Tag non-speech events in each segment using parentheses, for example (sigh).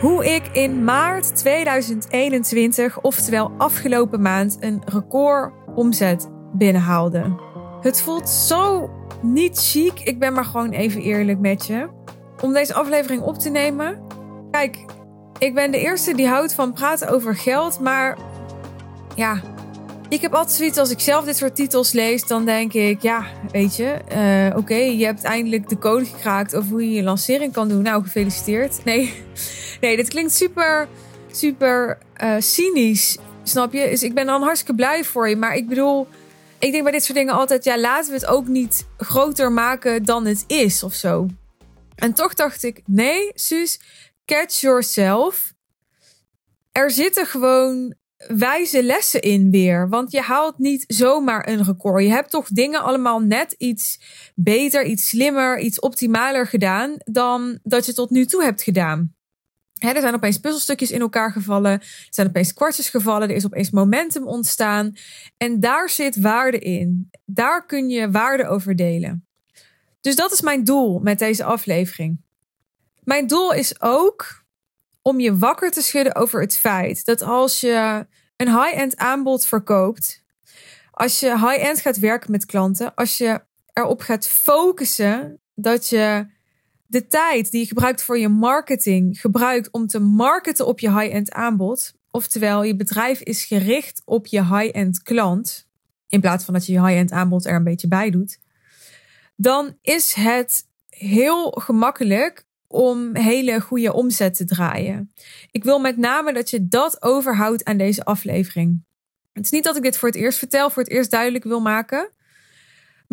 Hoe ik in maart 2021, oftewel afgelopen maand, een record omzet binnenhaalde. Het voelt zo niet chic. Ik ben maar gewoon even eerlijk met je. Om deze aflevering op te nemen. Kijk, ik ben de eerste die houdt van praten over geld, maar ja, ik heb altijd zoiets als ik zelf dit soort titels lees, dan denk ik, ja, weet je, uh, oké, je hebt eindelijk de code gekraakt over hoe je je lancering kan doen. Nou, gefeliciteerd. Nee, nee, dit klinkt super, super uh, cynisch, snap je? Dus ik ben dan hartstikke blij voor je, maar ik bedoel, ik denk bij dit soort dingen altijd, ja, laten we het ook niet groter maken dan het is of zo. En toch dacht ik, nee, Suus, catch yourself. Er zitten gewoon wijze lessen in weer. Want je haalt niet zomaar een record. Je hebt toch dingen allemaal net iets beter, iets slimmer, iets optimaler gedaan dan dat je tot nu toe hebt gedaan. Er zijn opeens puzzelstukjes in elkaar gevallen. Er zijn opeens kwartjes gevallen. Er is opeens momentum ontstaan. En daar zit waarde in. Daar kun je waarde over delen. Dus dat is mijn doel met deze aflevering. Mijn doel is ook om je wakker te schudden over het feit dat als je een high-end aanbod verkoopt, als je high-end gaat werken met klanten, als je erop gaat focussen dat je de tijd die je gebruikt voor je marketing gebruikt om te marketen op je high-end aanbod, oftewel je bedrijf is gericht op je high-end klant, in plaats van dat je je high-end aanbod er een beetje bij doet, dan is het heel gemakkelijk om hele goede omzet te draaien. Ik wil met name dat je dat overhoudt aan deze aflevering. Het is niet dat ik dit voor het eerst vertel, voor het eerst duidelijk wil maken.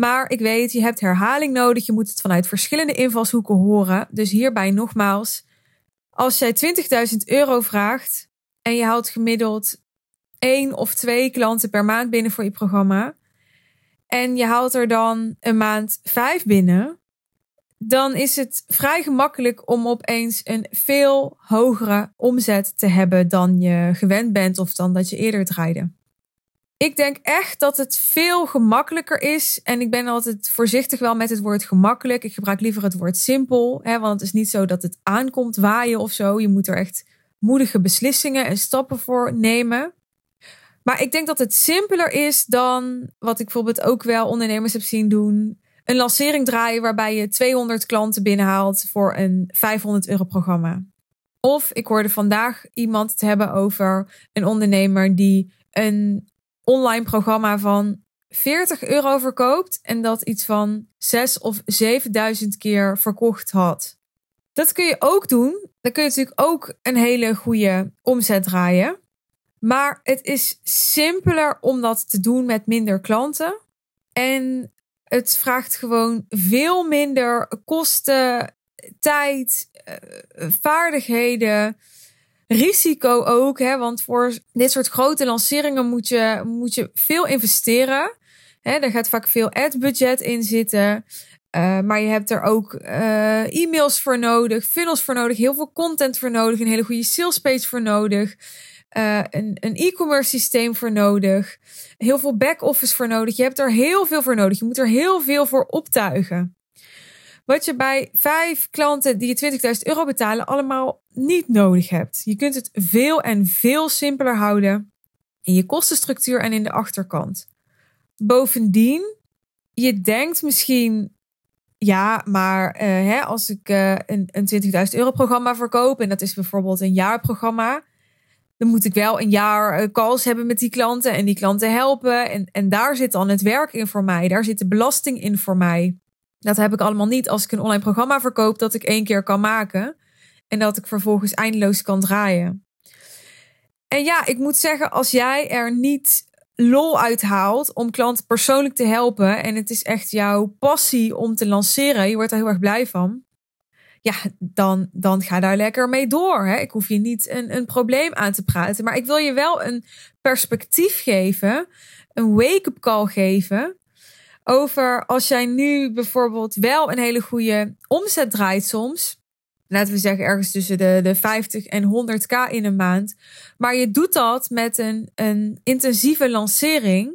Maar ik weet, je hebt herhaling nodig. Je moet het vanuit verschillende invalshoeken horen. Dus hierbij nogmaals, als jij 20.000 euro vraagt en je haalt gemiddeld één of twee klanten per maand binnen voor je programma. En je haalt er dan een maand vijf binnen dan is het vrij gemakkelijk om opeens een veel hogere omzet te hebben dan je gewend bent of dan dat je eerder draaide. Ik denk echt dat het veel gemakkelijker is. En ik ben altijd voorzichtig wel met het woord gemakkelijk. Ik gebruik liever het woord simpel. Hè, want het is niet zo dat het aankomt waaien of zo. Je moet er echt moedige beslissingen en stappen voor nemen. Maar ik denk dat het simpeler is dan wat ik bijvoorbeeld ook wel ondernemers heb zien doen een lancering draaien waarbij je 200 klanten binnenhaalt voor een 500 euro programma. Of ik hoorde vandaag iemand te hebben over een ondernemer die een online programma van 40 euro verkoopt en dat iets van 6 of 7000 keer verkocht had. Dat kun je ook doen. Dan kun je natuurlijk ook een hele goede omzet draaien. Maar het is simpeler om dat te doen met minder klanten. En het vraagt gewoon veel minder kosten, tijd, eh, vaardigheden, risico ook. Hè? Want voor dit soort grote lanceringen moet je, moet je veel investeren. Hè? Daar gaat vaak veel ad-budget in zitten. Uh, maar je hebt er ook uh, e-mails voor nodig, funnels voor nodig, heel veel content voor nodig, een hele goede sales page voor nodig uh, een, een e-commerce systeem voor nodig. Heel veel back-office voor nodig. Je hebt er heel veel voor nodig. Je moet er heel veel voor optuigen. Wat je bij vijf klanten die je 20.000 euro betalen allemaal niet nodig hebt. Je kunt het veel en veel simpeler houden in je kostenstructuur en in de achterkant. Bovendien, je denkt misschien, ja, maar uh, hè, als ik uh, een, een 20.000 euro programma verkoop en dat is bijvoorbeeld een jaarprogramma, dan moet ik wel een jaar eh, calls hebben met die klanten en die klanten helpen. En, en daar zit dan het werk in voor mij. Daar zit de belasting in voor mij. Dat heb ik allemaal niet als ik een online programma verkoop dat ik één keer kan maken. En dat ik vervolgens eindeloos kan draaien. En ja, ik moet zeggen, als jij er niet lol uithaalt om klanten persoonlijk te helpen. En het is echt jouw passie om te lanceren. Je wordt er heel erg blij van ja, dan, dan ga daar lekker mee door. Hè? Ik hoef je niet een, een probleem aan te praten. Maar ik wil je wel een perspectief geven, een wake-up call geven. Over als jij nu bijvoorbeeld wel een hele goede omzet draait soms. Laten we zeggen ergens tussen de, de 50 en 100k in een maand. Maar je doet dat met een, een intensieve lancering.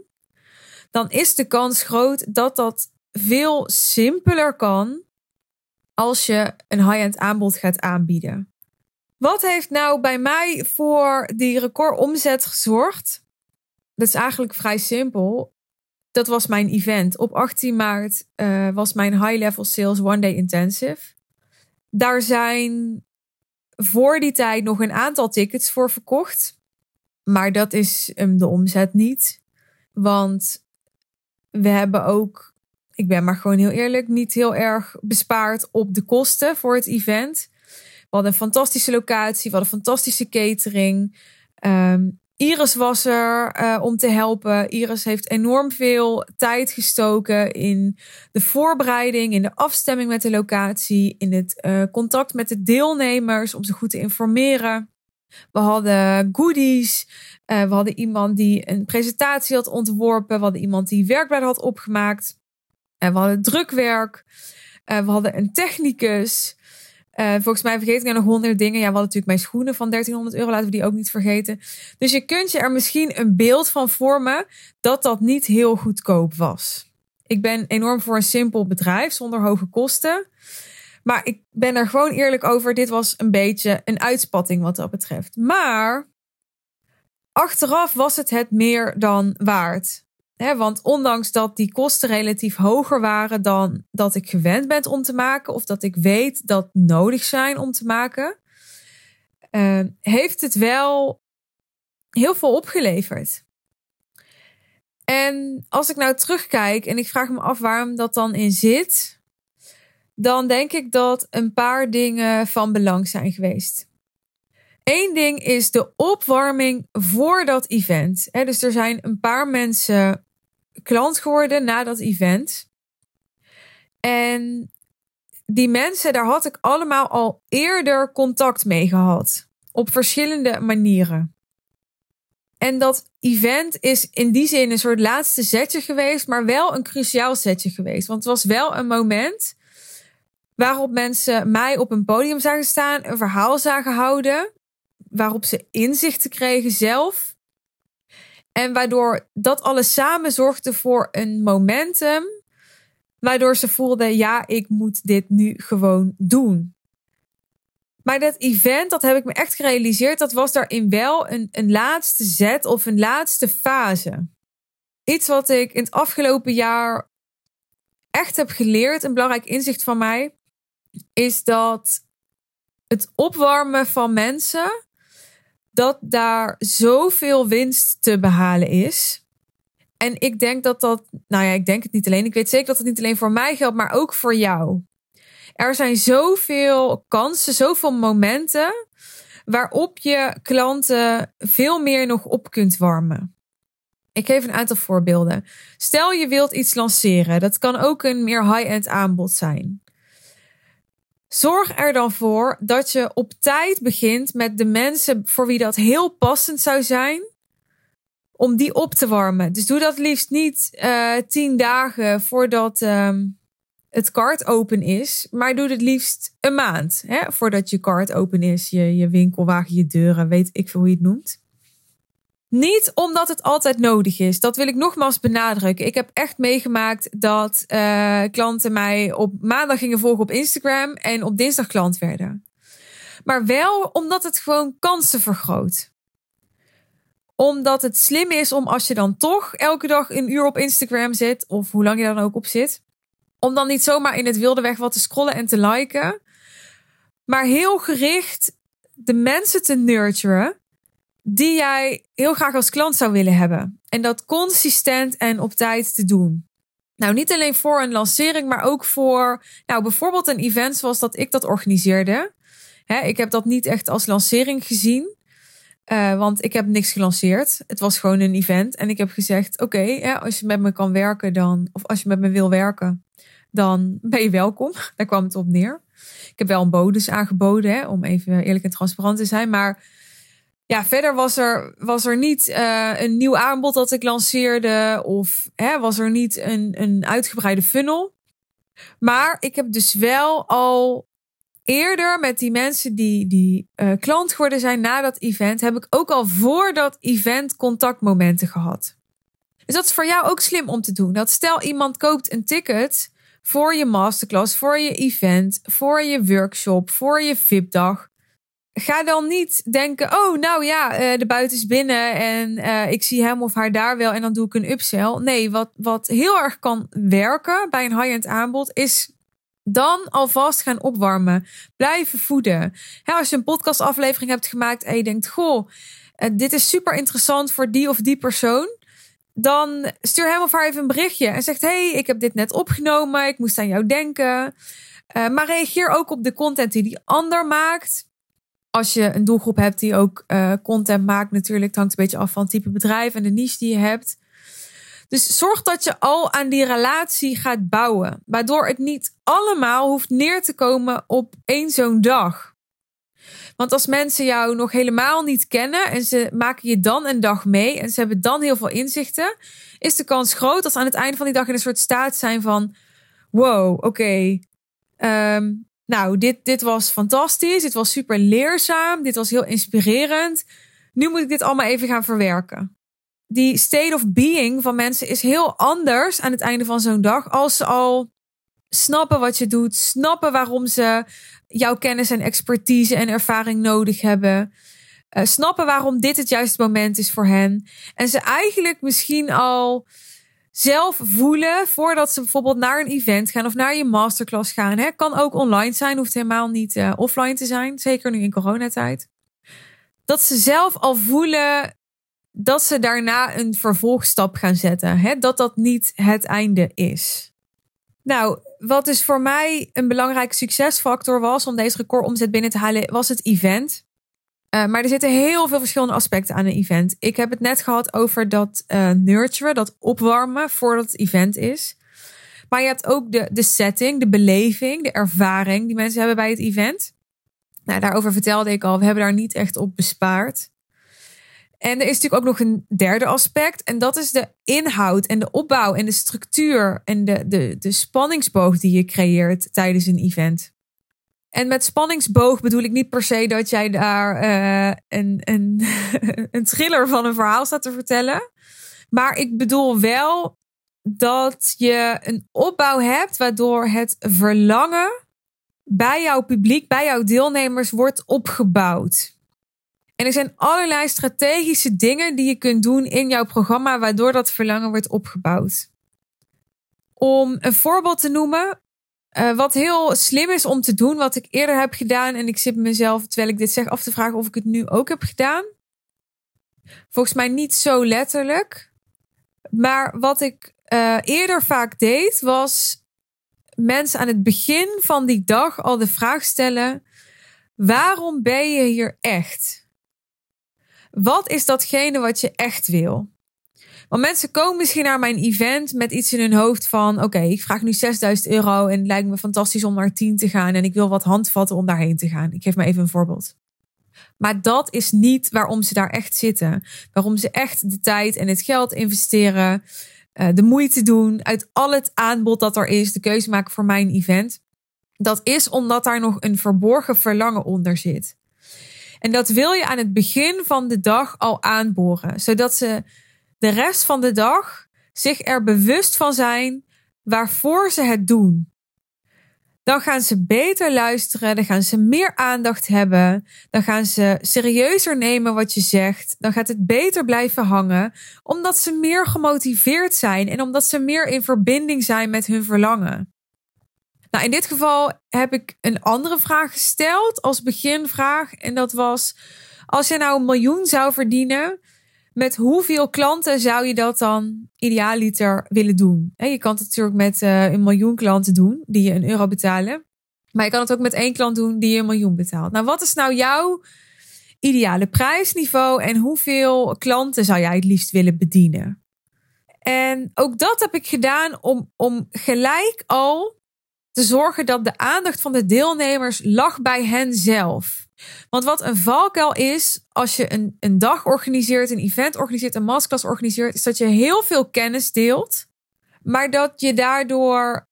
Dan is de kans groot dat dat veel simpeler kan als je een high-end aanbod gaat aanbieden. Wat heeft nou bij mij voor die recordomzet gezorgd? Dat is eigenlijk vrij simpel. Dat was mijn event. Op 18 maart uh, was mijn High Level Sales One Day Intensive. Daar zijn voor die tijd nog een aantal tickets voor verkocht. Maar dat is um, de omzet niet. Want we hebben ook, ik ben maar gewoon heel eerlijk, niet heel erg bespaard op de kosten voor het event. We hadden een fantastische locatie, we hadden fantastische catering. Um, Iris was er uh, om te helpen. Iris heeft enorm veel tijd gestoken in de voorbereiding, in de afstemming met de locatie, in het uh, contact met de deelnemers om ze goed te informeren. We hadden goodies. Uh, we hadden iemand die een presentatie had ontworpen. We hadden iemand die werkblad had opgemaakt. En we hadden drukwerk. we hadden een technicus. Uh, volgens mij vergeet ik er nog honderd dingen. Ja, we hadden natuurlijk mijn schoenen van 1300 euro. Laten we die ook niet vergeten. Dus je kunt je er misschien een beeld van vormen dat dat niet heel goedkoop was. Ik ben enorm voor een simpel bedrijf zonder hoge kosten. Maar ik ben er gewoon eerlijk over. Dit was een beetje een uitspatting wat dat betreft. Maar achteraf was het het meer dan waard want ondanks dat die kosten relatief hoger waren dan dat ik gewend ben om te maken, of dat ik weet dat nodig zijn om te maken, uh, heeft het wel heel veel opgeleverd. En als ik nou terugkijk en ik vraag me af waarom dat dan in zit, dan denk ik dat een paar dingen van belang zijn geweest. Eén ding is de opwarming voor dat event. dus er zijn een paar mensen klant geworden na dat event. En die mensen, daar had ik allemaal al eerder contact mee gehad. Op verschillende manieren. En dat event is in die zin een soort laatste zetje geweest, maar wel een cruciaal zetje geweest. Want het was wel een moment waarop mensen mij op een podium zagen staan, een verhaal zagen houden, waarop ze inzichten kregen zelf en waardoor dat alles samen zorgde voor een momentum. Waardoor ze voelden, ja, ik moet dit nu gewoon doen. Maar dat event, dat heb ik me echt gerealiseerd, dat was daarin wel een, een laatste zet of een laatste fase. Iets wat ik in het afgelopen jaar echt heb geleerd, een belangrijk inzicht van mij, is dat het opwarmen van mensen dat daar zoveel winst te behalen is. En ik denk dat dat, nou ja, ik denk het niet alleen. Ik weet zeker dat het niet alleen voor mij geldt, maar ook voor jou. Er zijn zoveel kansen, zoveel momenten waarop je klanten veel meer nog op kunt warmen. Ik geef een aantal voorbeelden. Stel je wilt iets lanceren. Dat kan ook een meer high-end aanbod zijn. Zorg er dan voor dat je op tijd begint met de mensen voor wie dat heel passend zou zijn. Om die op te warmen. Dus doe dat liefst niet uh, tien dagen voordat uh, het kart open is. Maar doe het liefst een maand. Hè, voordat je kart open is. Je, je winkelwagen, je deuren. Weet ik veel hoe je het noemt. Niet omdat het altijd nodig is. Dat wil ik nogmaals benadrukken. Ik heb echt meegemaakt dat uh, klanten mij op maandag gingen volgen op Instagram en op dinsdag klant werden. Maar wel omdat het gewoon kansen vergroot. Omdat het slim is om als je dan toch elke dag een uur op Instagram zit, of hoe lang je dan ook op zit, om dan niet zomaar in het wilde weg wat te scrollen en te liken, maar heel gericht de mensen te nurturen die jij heel graag als klant zou willen hebben. En dat consistent en op tijd te doen. Nou, niet alleen voor een lancering, maar ook voor, nou, bijvoorbeeld een event zoals dat ik dat organiseerde. ik heb dat niet echt als lancering gezien, uh, want ik heb niks gelanceerd. Het was gewoon een event. En ik heb gezegd: Oké, als je met me kan werken, dan, of als je met me wil werken, dan ben je welkom. (laughs) Daar kwam het op neer. Ik heb wel een bonus aangeboden, om even eerlijk en transparant te zijn. Maar ja, verder was er, was er niet uh, een nieuw aanbod dat ik lanceerde. Of hè, was er niet een, een uitgebreide funnel. Maar ik heb dus wel al eerder met die mensen die, die uh, klant geworden zijn na dat event, heb ik ook al voor dat event contactmomenten gehad. Dus dat is voor jou ook slim om te doen. Dat stel iemand koopt een ticket voor je masterclass, voor je event, voor je workshop, voor je VIP-dag ga dan niet denken: oh, nou ja, uh, de buiten is binnen en uh, ik zie hem of haar daar wel en dan doe ik een upsell. Nee, wat, wat heel erg kan werken bij een high-end aanbod is dan alvast gaan opwarmen. Blijven voeden. als je een podcastaflevering hebt gemaakt en je denkt: goh, uh, dit is super interessant voor die of die persoon. Dan stuur hem of haar even een berichtje en zegt: hey, ik heb dit net opgenomen. Ik moest aan jou denken. maar reageer ook op de content die die ander maakt als je een doelgroep hebt die ook uh, content maakt, natuurlijk, het hangt een beetje af van het type bedrijf en de niche die je hebt. Dus zorg dat je al aan die relatie gaat bouwen, waardoor het niet allemaal hoeft neer te komen op één zo'n dag. Want als mensen jou nog helemaal niet kennen en ze maken je dan een dag mee en ze hebben dan heel veel inzichten, is de kans groot dat ze aan het einde van die dag in een soort staat zijn van: wow, oké, okay, ehm, nou, dit, dit was fantastisch. Dit was super leerzaam. Dit was heel inspirerend. Nu moet ik dit allemaal even gaan verwerken. Die state of being van mensen is heel anders aan het einde van zo'n dag. Als ze al snappen wat je doet, snappen waarom ze jouw kennis en expertise en ervaring nodig hebben. Uh, snappen waarom dit het juiste moment is voor hen. En ze eigenlijk misschien al zelf voelen voordat ze bijvoorbeeld naar een event gaan of naar je masterclass gaan. Hè? Kan ook online zijn, hoeft helemaal niet uh, offline te zijn. Zeker nu in coronatijd. Dat ze zelf al voelen dat ze daarna een vervolgstap gaan zetten. Hè? Dat dat niet het einde is. Nou, wat dus voor mij een belangrijke succesfactor was om deze recordomzet binnen te halen, was het event. Uh, maar er zitten heel veel verschillende aspecten aan een event. Ik heb het net gehad over dat uh, nurturen, dat opwarmen voordat het event is. Maar je hebt ook de, de setting, de beleving, de ervaring die mensen hebben bij het event. Nou, daarover vertelde ik al, we hebben daar niet echt op bespaard. En er is natuurlijk ook nog een derde aspect. En dat is de inhoud en de opbouw en de structuur en de, de, de spanningsboog die je creëert tijdens een event. En met spanningsboog bedoel ik niet per se dat jij daar uh, een, een, (laughs) een thriller van een verhaal staat te vertellen. Maar ik bedoel wel dat je een opbouw hebt waardoor het verlangen bij jouw publiek, bij jouw deelnemers wordt opgebouwd. En er zijn allerlei strategische dingen die je kunt doen in jouw programma waardoor dat verlangen wordt opgebouwd. Om een voorbeeld te noemen, uh, wat heel slim is om te doen, wat ik eerder heb gedaan. En ik zit mezelf, terwijl ik dit zeg, af te vragen of ik het nu ook heb gedaan. Volgens mij niet zo letterlijk. Maar wat ik uh, eerder vaak deed, was mensen aan het begin van die dag al de vraag stellen: waarom ben je hier echt? Wat is datgene wat je echt wil? Want mensen komen misschien naar mijn event met iets in hun hoofd van: oké, ik vraag nu 6000 euro en het lijkt me fantastisch om naar 10 te gaan en ik wil wat handvatten om daarheen te gaan. Ik geef maar even een voorbeeld. Maar dat is niet waarom ze daar echt zitten. Waarom ze echt de tijd en het geld investeren, eh, de moeite doen, uit al het aanbod dat er is, de keuze maken voor mijn event. Dat is omdat daar nog een verborgen verlangen onder zit. En dat wil je aan het begin van de dag al aanboren, zodat ze de rest van de dag zich er bewust van zijn waarvoor ze het doen. Dan gaan ze beter luisteren, dan gaan ze meer aandacht hebben, dan gaan ze serieuzer nemen wat je zegt, dan gaat het beter blijven hangen, omdat ze meer gemotiveerd zijn en omdat ze meer in verbinding zijn met hun verlangen. Nou, in dit geval heb ik een andere vraag gesteld als beginvraag en dat was: als je nou een miljoen zou verdienen, met hoeveel klanten zou je dat dan idealiter willen doen? Je kan het natuurlijk met eh, een miljoen klanten doen die je een euro betalen. Maar je kan het ook met één klant doen die je een miljoen betaalt. Nou, wat is nou jouw ideale prijsniveau en hoeveel klanten zou jij het liefst willen bedienen? En ook dat heb ik gedaan om, om gelijk al te zorgen dat de aandacht van de deelnemers lag bij hen zelf. Want wat een valkuil is, als je een, een dag organiseert, een event organiseert, een masterclass organiseert, is dat je heel veel kennis deelt, maar dat je daardoor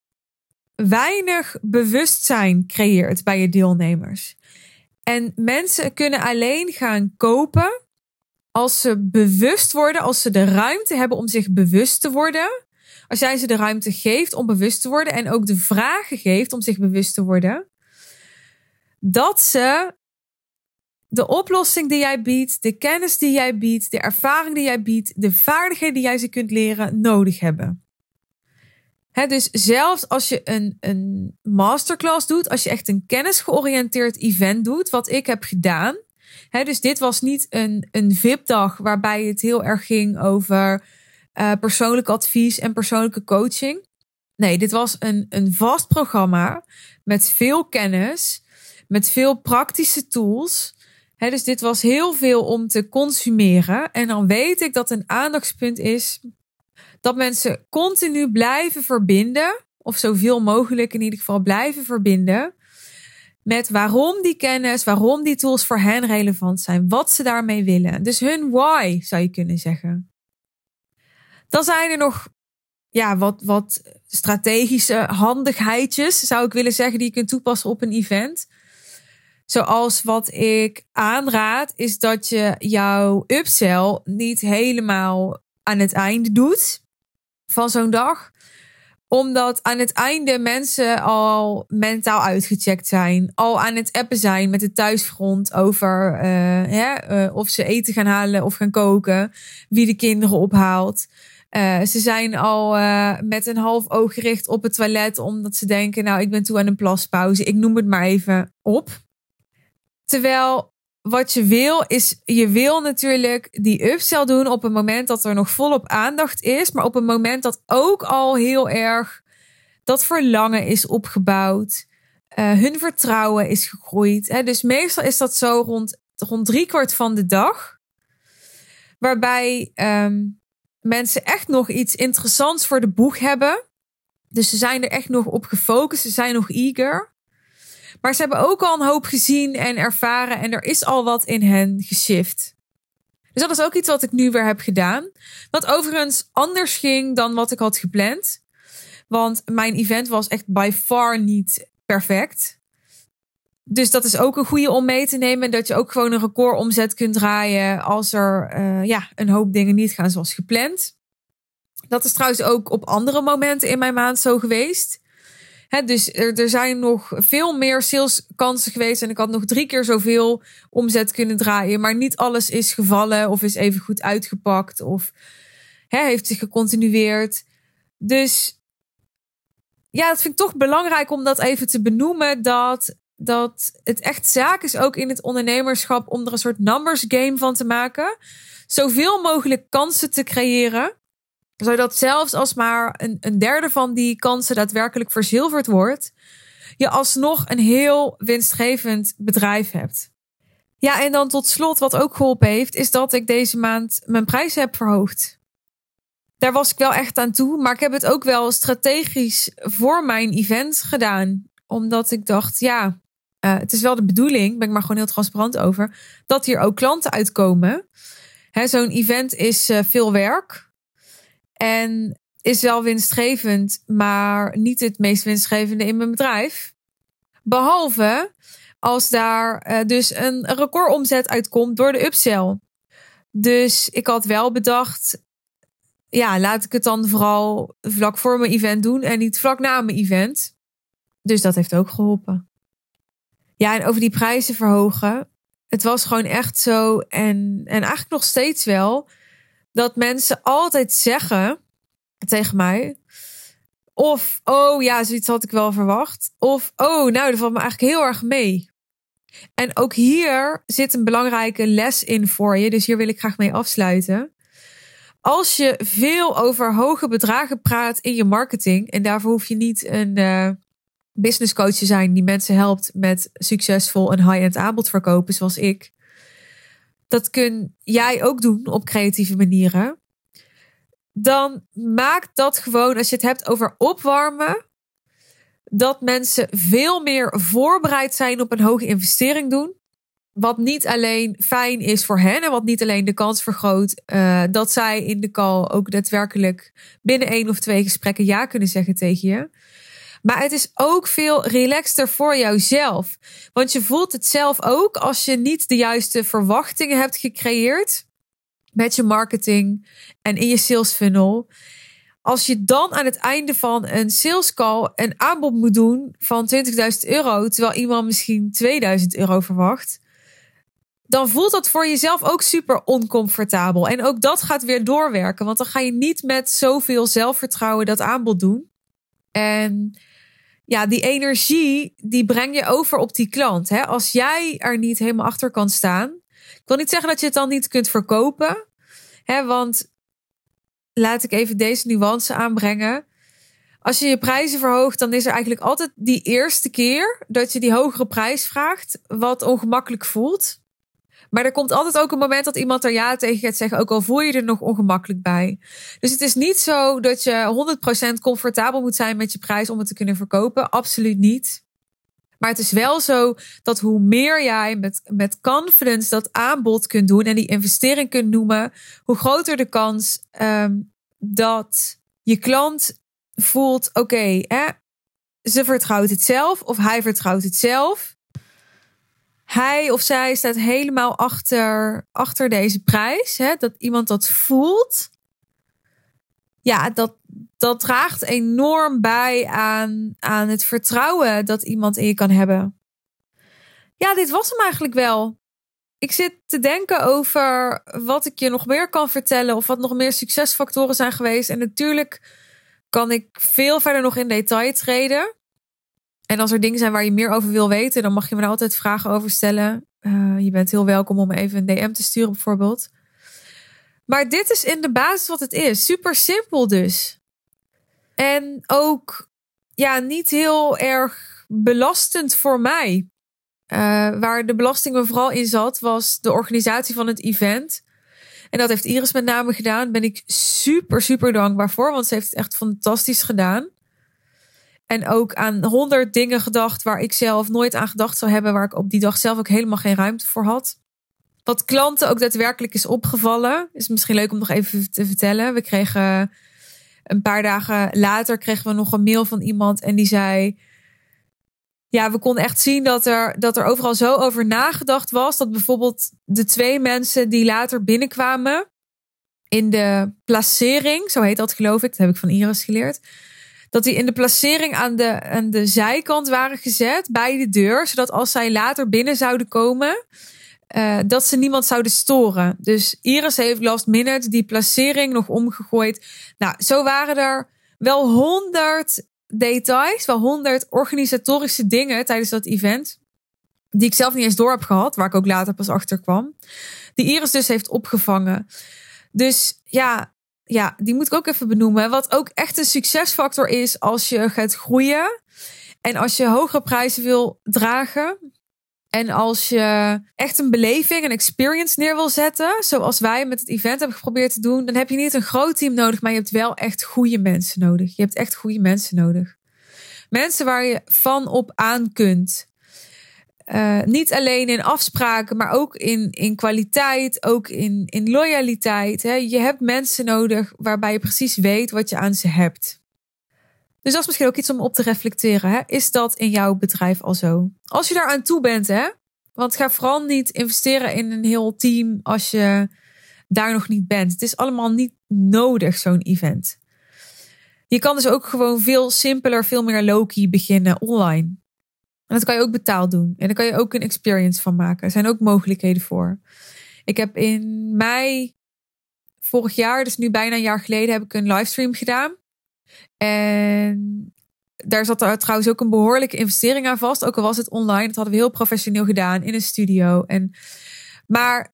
weinig bewustzijn creëert bij je deelnemers. En mensen kunnen alleen gaan kopen als ze bewust worden, als ze de ruimte hebben om zich bewust te worden. Als jij ze de ruimte geeft om bewust te worden en ook de vragen geeft om zich bewust te worden, dat ze de oplossing die jij biedt, de kennis die jij biedt, de ervaring die jij biedt, de vaardigheden die jij ze kunt leren, nodig hebben. dus zelfs als je een, een masterclass doet, als je echt een kennisgeoriënteerd event doet, wat ik heb gedaan. dus dit was niet een, een VIP-dag waarbij het heel erg ging over uh, persoonlijk advies en persoonlijke coaching. Nee, dit was een, een vast programma met veel kennis, met veel praktische tools. dus dit was heel veel om te consumeren. En dan weet ik dat een aandachtspunt is dat mensen continu blijven verbinden, of zoveel mogelijk in ieder geval blijven verbinden, met waarom die kennis, waarom die tools voor hen relevant zijn, wat ze daarmee willen. Dus hun why zou je kunnen zeggen. Dan zijn er nog ja, wat, wat strategische handigheidjes, zou ik willen zeggen, die je kunt toepassen op een event. Zoals wat ik aanraad, is dat je jouw upsell niet helemaal aan het einde doet van zo'n dag omdat aan het einde mensen al mentaal uitgecheckt zijn. Al aan het appen zijn met het thuisfront over uh, hè, uh, of ze eten gaan halen of gaan koken. Wie de kinderen ophaalt. Uh, ze zijn al met een half oog gericht op het toilet. Omdat ze denken, nou ik ben toe aan een plaspauze. Ik noem het maar even op. Terwijl wat je wil is, je wil natuurlijk die upsell doen op een moment dat er nog volop aandacht is. Maar op een moment dat ook al heel erg dat verlangen is opgebouwd. Uh, hun vertrouwen is gegroeid. Hè? Dus meestal is dat zo rond, rond driekwart van de dag. Waarbij um, mensen echt nog iets interessants voor de boeg hebben. Dus ze zijn er echt nog op gefocust. Ze zijn nog eager. Maar ze hebben ook al een hoop gezien en ervaren en er is al wat in hen geshift. Dus dat is ook iets wat ik nu weer heb gedaan. Wat overigens anders ging dan wat ik had gepland. Want mijn event was echt by far niet perfect. Dus dat is ook een goede om mee te nemen. Dat je ook gewoon een record omzet kunt draaien als er uh, ja, een hoop dingen niet gaan zoals gepland. Dat is trouwens ook op andere momenten in mijn maand zo geweest dus er, er, zijn nog veel meer saleskansen geweest. En ik had nog drie keer zoveel omzet kunnen draaien. Maar niet alles is gevallen of is even goed uitgepakt. Of heeft zich gecontinueerd. Dus ja, dat vind ik toch belangrijk om dat even te benoemen. Dat, dat het echt zaak is ook in het ondernemerschap om er een soort numbers game van te maken. Zoveel mogelijk kansen te creëren zodat zelfs als maar een, een derde van die kansen daadwerkelijk verzilverd wordt, je alsnog een heel winstgevend bedrijf hebt. Ja, en dan tot slot, wat ook geholpen heeft, is dat ik deze maand mijn prijs heb verhoogd. Daar was ik wel echt aan toe, maar ik heb het ook wel strategisch voor mijn event gedaan. Omdat ik dacht, ja, uh, het is wel de bedoeling, ben ik maar gewoon heel transparant over, dat hier ook klanten uitkomen. Zo'n event is uh, veel werk. En is wel winstgevend, maar niet het meest winstgevende in mijn bedrijf. Behalve als daar uh, dus een recordomzet uitkomt door de upsell. Dus ik had wel bedacht, ja, laat ik het dan vooral vlak voor mijn event doen en niet vlak na mijn event. Dus dat heeft ook geholpen. Ja, en over die prijzen verhogen. Het was gewoon echt zo, en, en eigenlijk nog steeds wel, dat mensen altijd zeggen tegen mij. Of, oh ja, zoiets had ik wel verwacht. Of, oh, nou, dat valt me eigenlijk heel erg mee. En ook hier zit een belangrijke les in voor je. Dus hier wil ik graag mee afsluiten. Als je veel over hoge bedragen praat in je marketing, en daarvoor hoef je niet een uh, business coach zijn die mensen helpt met succesvol een high-end aanbod verkopen, zoals ik. Dat kun jij ook doen op creatieve manieren. Dan maakt dat gewoon, als je het hebt over opwarmen, dat mensen veel meer voorbereid zijn op een hoge investering doen. Wat niet alleen fijn is voor hen en wat niet alleen de kans vergroot uh, dat zij in de call ook daadwerkelijk binnen één of twee gesprekken ja kunnen zeggen tegen je. Maar het is ook veel relaxter voor jouzelf. Want je voelt het zelf ook als je niet de juiste verwachtingen hebt gecreëerd met je marketing en in je sales funnel. Als je dan aan het einde van een sales call een aanbod moet doen van 20.000 euro, terwijl iemand misschien 2000 euro verwacht, dan voelt dat voor jezelf ook super oncomfortabel. En ook dat gaat weer doorwerken, want dan ga je niet met zoveel zelfvertrouwen dat aanbod doen. En ja, die energie, die breng je over op die klant. Hè? Als jij er niet helemaal achter kan staan. Ik wil niet zeggen dat je het dan niet kunt verkopen. Hè? Want laat ik even deze nuance aanbrengen. Als je je prijzen verhoogt, dan is er eigenlijk altijd die eerste keer dat je die hogere prijs vraagt, wat ongemakkelijk voelt. Maar er komt altijd ook een moment dat iemand er ja tegen gaat zeggen, ook al voel je er nog ongemakkelijk bij. Dus het is niet zo dat je 100% comfortabel moet zijn met je prijs om het te kunnen verkopen. Absoluut niet. Maar het is wel zo dat hoe meer jij met, met confidence dat aanbod kunt doen en die investering kunt noemen, hoe groter de kans um, dat je klant voelt: oké, okay, ze vertrouwt het zelf of hij vertrouwt het zelf hij of zij staat helemaal achter, achter deze prijs. Hè? Dat iemand dat voelt. Ja, dat, dat draagt enorm bij aan, aan het vertrouwen dat iemand in je kan hebben. Ja, dit was hem eigenlijk wel. Ik zit te denken over wat ik je nog meer kan vertellen. Of wat nog meer succesfactoren zijn geweest. En natuurlijk kan ik veel verder nog in detail treden. En als er dingen zijn waar je meer over wil weten, dan mag je me er altijd vragen over stellen. Uh, je bent heel welkom om even een DM te sturen, bijvoorbeeld. Maar dit is in de basis wat het is. Super simpel dus. En ook ja, niet heel erg belastend voor mij. Uh, waar de belasting me vooral in zat, was de organisatie van het event. En dat heeft Iris met name gedaan. Ben ik super, super dankbaar voor, want ze heeft het echt fantastisch gedaan. En ook aan honderd dingen gedacht waar ik zelf nooit aan gedacht zou hebben. Waar ik op die dag zelf ook helemaal geen ruimte voor had. Wat klanten ook daadwerkelijk is opgevallen. Is misschien leuk om nog even te vertellen. We kregen een paar dagen later kregen we nog een mail van iemand. En die zei. Ja, we konden echt zien dat er, dat er overal zo over nagedacht was. Dat bijvoorbeeld de twee mensen die later binnenkwamen. In de placering, zo heet dat geloof ik. Dat heb ik van Iris geleerd dat die in de placering aan de, aan de zijkant waren gezet bij de deur. Zodat als zij later binnen zouden komen, uh, dat ze niemand zouden storen. Dus Iris heeft last minute die placering nog omgegooid. Nou, zo waren er wel honderd details, wel honderd organisatorische dingen tijdens dat event. Die ik zelf niet eens door heb gehad, waar ik ook later pas achter kwam. Die Iris dus heeft opgevangen. Dus ja, ja, die moet ik ook even benoemen. Wat ook echt een succesfactor is als je gaat groeien. En als je hogere prijzen wil dragen. En als je echt een beleving, een experience neer wil zetten. Zoals wij met het event hebben geprobeerd te doen. Dan heb je niet een groot team nodig. Maar je hebt wel echt goede mensen nodig. Je hebt echt goede mensen nodig. Mensen waar je van op aan kunt. Uh, niet alleen in afspraken, maar ook in, in kwaliteit, ook in, in loyaliteit. Hè. Je hebt mensen nodig waarbij je precies weet wat je aan ze hebt. Dus dat is misschien ook iets om op te reflecteren. Hè. Is dat in jouw bedrijf al zo? Als je daar aan toe bent, hè? want ga vooral niet investeren in een heel team als je daar nog niet bent. Het is allemaal niet nodig, zo'n event. Je kan dus ook gewoon veel simpeler, veel meer low-key beginnen online. En dat kan je ook betaald doen. En daar kan je ook een experience van maken. Er zijn ook mogelijkheden voor. Ik heb in mei vorig jaar, dus nu bijna een jaar geleden, heb ik een livestream gedaan. En daar zat er trouwens ook een behoorlijke investering aan vast. Ook al was het online. Dat hadden we heel professioneel gedaan in een studio. En, maar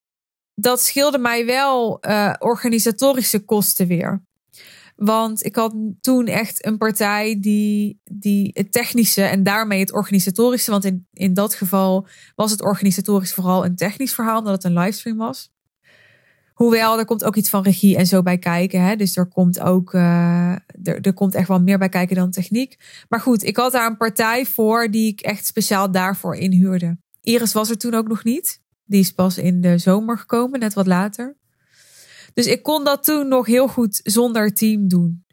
dat scheelde mij wel uh, organisatorische kosten weer. Want ik had toen echt een partij die, die het technische en daarmee het organisatorische. Want in, in dat geval was het organisatorisch vooral een technisch verhaal, omdat het een livestream was. Hoewel, er komt ook iets van regie en zo bij kijken. Hè? Dus er komt ook uh, er, er komt echt wel meer bij kijken dan techniek. Maar goed, ik had daar een partij voor die ik echt speciaal daarvoor inhuurde. Iris was er toen ook nog niet. Die is pas in de zomer gekomen, net wat later. Dus ik kon dat toen nog heel goed zonder team doen.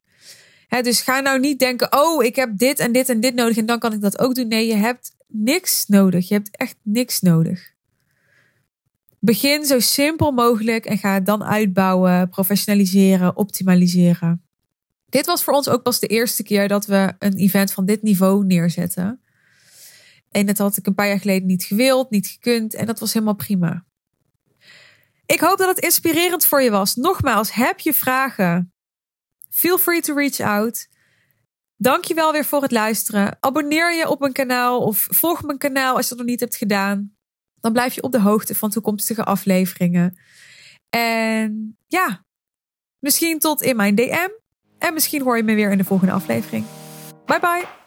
dus ga nou niet denken, oh, ik heb dit en dit en dit nodig en dan kan ik dat ook doen. Nee, je hebt niks nodig. Je hebt echt niks nodig. Begin zo simpel mogelijk en ga het dan uitbouwen, professionaliseren, optimaliseren. Dit was voor ons ook pas de eerste keer dat we een event van dit niveau neerzetten. En dat had ik een paar jaar geleden niet gewild, niet gekund en dat was helemaal prima. Ik hoop dat het inspirerend voor je was. Nogmaals, heb je vragen? Feel free to reach out. Dank je wel weer voor het luisteren. Abonneer je op mijn kanaal of volg mijn kanaal als je dat nog niet hebt gedaan. Dan blijf je op de hoogte van toekomstige afleveringen. En ja, misschien tot in mijn DM. En misschien hoor je me weer in de volgende aflevering. Bye bye.